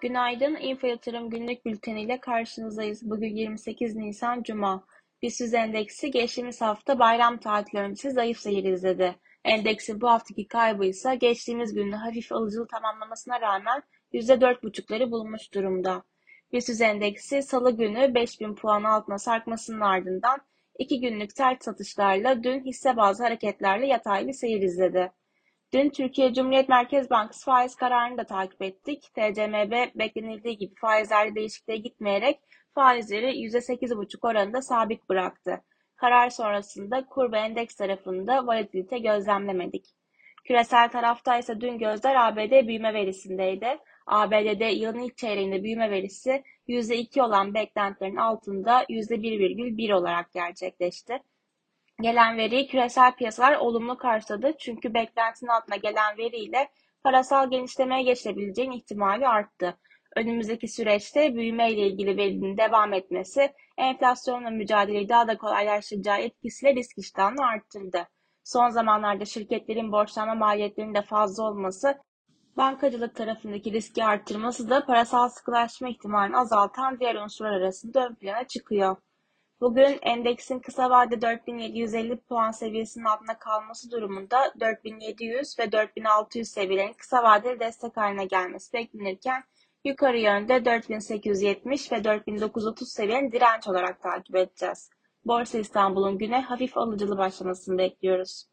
Günaydın, Info Yatırım Günlük Bülteni karşınızdayız. Bugün 28 Nisan Cuma. BIST endeksi geçtiğimiz hafta bayram tatili öncesi zayıf seyir izledi. Endeksin bu haftaki kaybı ise geçtiğimiz günde hafif alıcılı tamamlamasına rağmen %4,5'ları bulmuş durumda. BIST endeksi salı günü 5000 puan altına sarkmasının ardından 2 günlük sert satışlarla dün hisse bazı hareketlerle yataylı seyir izledi. Dün Türkiye Cumhuriyet Merkez Bankası faiz kararını da takip ettik. TCMB beklenildiği gibi faizlerde değişikliğe gitmeyerek faizleri %8,5 oranında sabit bıraktı. Karar sonrasında kur ve endeks tarafında volatilite gözlemlemedik. Küresel tarafta ise dün gözler ABD büyüme verisindeydi. ABD'de yılın ilk çeyreğinde büyüme verisi %2 olan beklentilerin altında %1,1 olarak gerçekleşti. Gelen veriyi küresel piyasalar olumlu karşıladı çünkü beklentinin altına gelen veriyle parasal genişlemeye geçebileceğin ihtimali arttı. Önümüzdeki süreçte büyüme ile ilgili verinin devam etmesi enflasyonla mücadeleyi daha da kolaylaştıracağı etkisiyle risk iştahını arttırdı. Son zamanlarda şirketlerin borçlanma maliyetlerinin de fazla olması, bankacılık tarafındaki riski arttırması da parasal sıkılaşma ihtimalini azaltan diğer unsurlar arasında ön plana çıkıyor. Bugün endeksin kısa vade 4750 puan seviyesinin altında kalması durumunda 4700 ve 4600 seviyelerin kısa vadeli destek haline gelmesi beklenirken yukarı yönde 4870 ve 4930 seviyelerini direnç olarak takip edeceğiz. Borsa İstanbul'un güne hafif alıcılı başlamasını bekliyoruz.